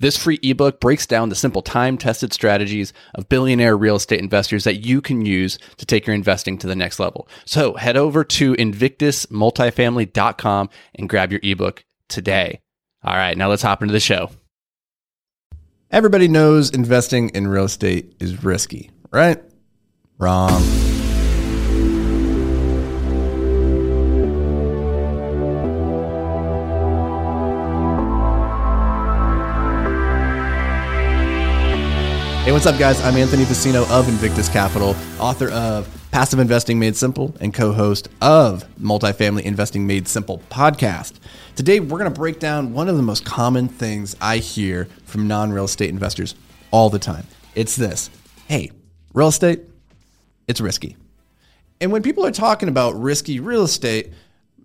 This free ebook breaks down the simple time tested strategies of billionaire real estate investors that you can use to take your investing to the next level. So head over to invictusmultifamily.com and grab your ebook today. All right, now let's hop into the show. Everybody knows investing in real estate is risky, right? Wrong. Hey, what's up, guys? I'm Anthony Vicino of Invictus Capital, author of Passive Investing Made Simple and co host of Multifamily Investing Made Simple podcast. Today, we're going to break down one of the most common things I hear from non real estate investors all the time. It's this Hey, real estate, it's risky. And when people are talking about risky real estate,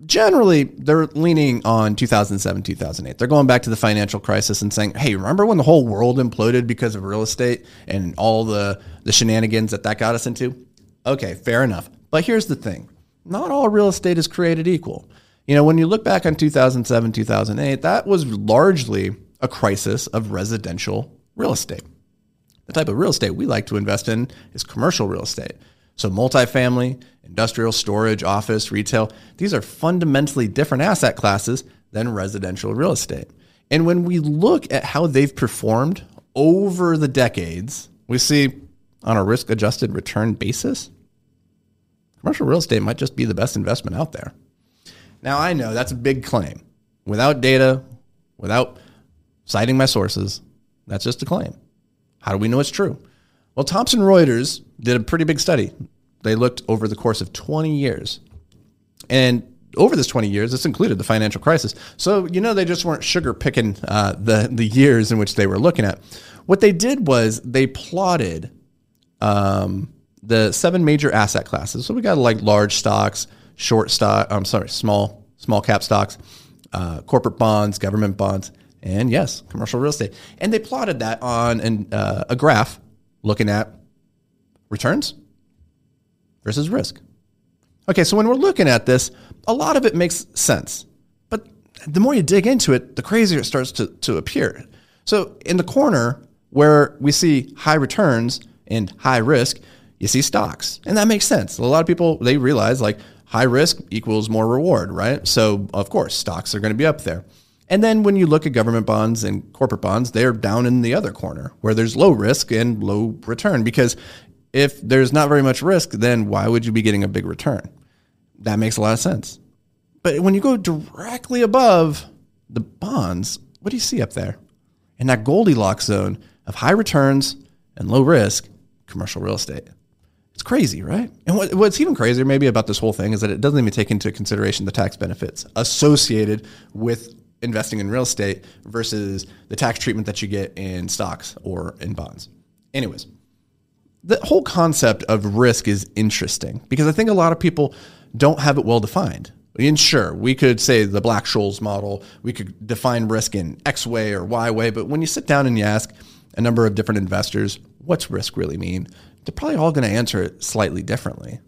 generally they're leaning on 2007 2008 they're going back to the financial crisis and saying hey remember when the whole world imploded because of real estate and all the the shenanigans that that got us into? Okay fair enough. But here's the thing. Not all real estate is created equal. You know when you look back on 2007 2008 that was largely a crisis of residential real estate. The type of real estate we like to invest in is commercial real estate. So, multifamily, industrial storage, office, retail, these are fundamentally different asset classes than residential real estate. And when we look at how they've performed over the decades, we see on a risk adjusted return basis, commercial real estate might just be the best investment out there. Now, I know that's a big claim. Without data, without citing my sources, that's just a claim. How do we know it's true? Well, Thomson Reuters did a pretty big study. They looked over the course of 20 years. And over this 20 years, this included the financial crisis. So, you know, they just weren't sugar picking uh, the, the years in which they were looking at. What they did was they plotted um, the seven major asset classes. So we got like large stocks, short stock, I'm sorry, small, small cap stocks, uh, corporate bonds, government bonds, and yes, commercial real estate. And they plotted that on an, uh, a graph looking at returns versus risk. Okay, so when we're looking at this, a lot of it makes sense. But the more you dig into it, the crazier it starts to, to appear. So in the corner where we see high returns and high risk, you see stocks. And that makes sense. A lot of people, they realize like high risk equals more reward, right? So of course, stocks are going to be up there. And then when you look at government bonds and corporate bonds, they're down in the other corner where there's low risk and low return. Because if there's not very much risk, then why would you be getting a big return? That makes a lot of sense. But when you go directly above the bonds, what do you see up there? In that Goldilocks zone of high returns and low risk, commercial real estate. It's crazy, right? And what, what's even crazier, maybe, about this whole thing is that it doesn't even take into consideration the tax benefits associated with investing in real estate versus the tax treatment that you get in stocks or in bonds. Anyways, the whole concept of risk is interesting because I think a lot of people don't have it well defined. And sure, we could say the Black Scholes model, we could define risk in X way or Y way, but when you sit down and you ask a number of different investors, what's risk really mean? They're probably all going to answer it slightly differently,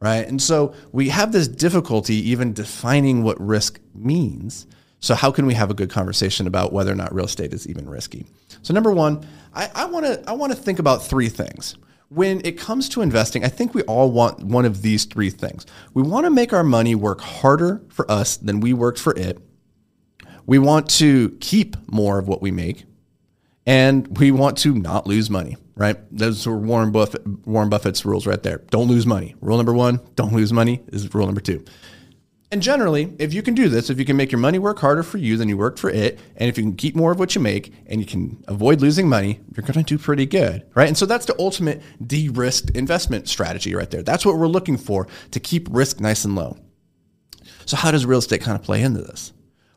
right? And so we have this difficulty even defining what risk means. So how can we have a good conversation about whether or not real estate is even risky? So number one, I want to I want to think about three things. When it comes to investing, I think we all want one of these three things. We want to make our money work harder for us than we worked for it. We want to keep more of what we make, and we want to not lose money. Right? Those are Warren Buffett Warren Buffett's rules right there. Don't lose money. Rule number one: don't lose money is rule number two. And generally, if you can do this, if you can make your money work harder for you than you worked for it, and if you can keep more of what you make and you can avoid losing money, you're going to do pretty good, right? And so that's the ultimate de risked investment strategy right there. That's what we're looking for to keep risk nice and low. So, how does real estate kind of play into this?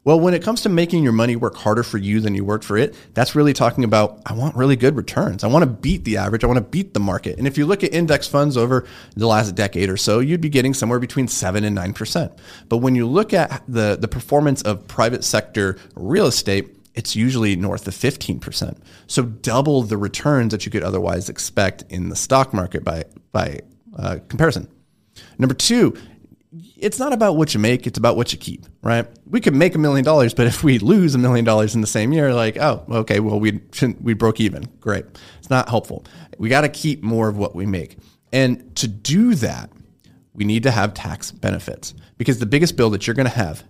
Well, when it comes to making your money work harder for you than you worked for it, that's really talking about I want really good returns. I want to beat the average. I want to beat the market. And if you look at index funds over the last decade or so, you'd be getting somewhere between 7 and 9%. But when you look at the the performance of private sector real estate, it's usually north of 15%. So double the returns that you could otherwise expect in the stock market by by uh, comparison. Number 2, it's not about what you make, it's about what you keep, right? We could make a million dollars, but if we lose a million dollars in the same year, like, oh, okay, well, we we broke even. Great. It's not helpful. We got to keep more of what we make. And to do that, we need to have tax benefits because the biggest bill that you're going to have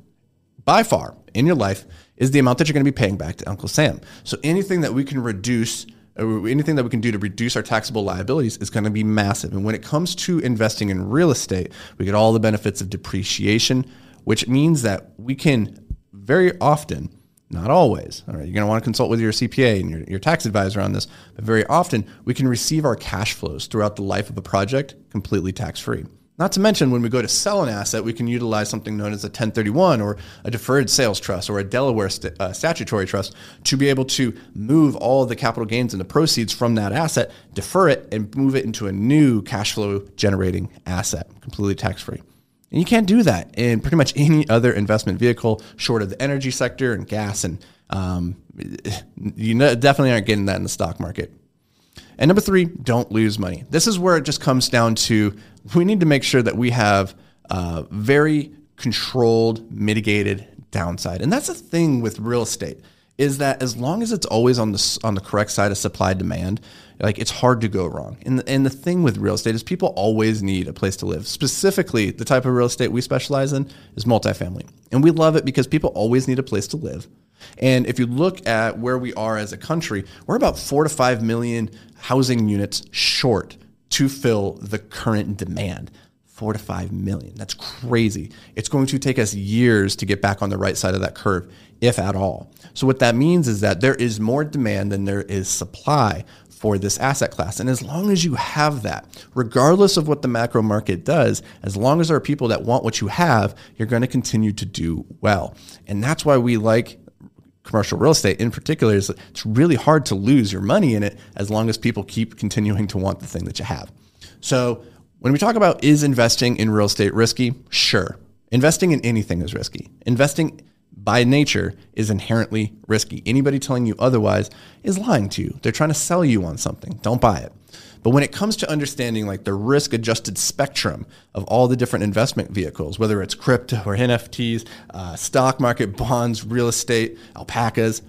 by far in your life is the amount that you're going to be paying back to Uncle Sam. So anything that we can reduce Uh, anything that we can do to reduce our taxable liabilities is going to be massive. And when it comes to investing in real estate, we get all the benefits of depreciation, which means that we can very often, not always, all right, you're going to want to consult with your CPA and your, your tax advisor on this, but very often we can receive our cash flows throughout the life of a project completely tax free. Not to mention, when we go to sell an asset, we can utilize something known as a 1031 or a deferred sales trust or a Delaware st- uh, statutory trust to be able to move all the capital gains and the proceeds from that asset, defer it, and move it into a new cash flow generating asset, completely tax free. And you can't do that in pretty much any other investment vehicle short of the energy sector and gas. And um, you definitely aren't getting that in the stock market. And number three, don't lose money. This is where it just comes down to we need to make sure that we have uh, very controlled, mitigated downside. And that's the thing with real estate is that as long as it's always on the on the correct side of supply demand, like it's hard to go wrong. And and the thing with real estate is people always need a place to live. Specifically, the type of real estate we specialize in is multifamily, and we love it because people always need a place to live. And if you look at where we are as a country, we're about four to five million housing units short to fill the current demand. Four to five million. That's crazy. It's going to take us years to get back on the right side of that curve, if at all. So, what that means is that there is more demand than there is supply for this asset class. And as long as you have that, regardless of what the macro market does, as long as there are people that want what you have, you're going to continue to do well. And that's why we like commercial real estate in particular is it's really hard to lose your money in it as long as people keep continuing to want the thing that you have. So when we talk about is investing in real estate risky? Sure. Investing in anything is risky. Investing by nature is inherently risky. Anybody telling you otherwise is lying to you. They're trying to sell you on something. Don't buy it. But when it comes to understanding like the risk adjusted spectrum of all the different investment vehicles, whether it's crypto or NFTs, uh, stock market, bonds, real estate, alpacas,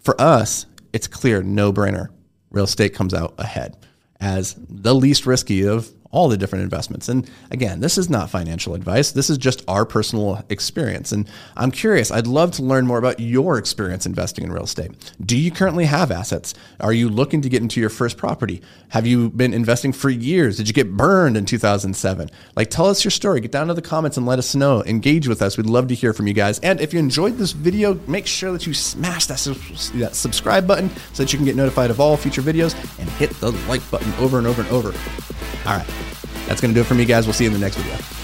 for us, it's clear, no brainer. Real estate comes out ahead as the least risky of all the different investments. And again, this is not financial advice. This is just our personal experience. And I'm curious, I'd love to learn more about your experience investing in real estate. Do you currently have assets? Are you looking to get into your first property? Have you been investing for years? Did you get burned in 2007? Like, tell us your story. Get down to the comments and let us know. Engage with us. We'd love to hear from you guys. And if you enjoyed this video, make sure that you smash that, that subscribe button so that you can get notified of all future videos and hit the like button over and over and over. All right. That's going to do it for me, guys. We'll see you in the next video.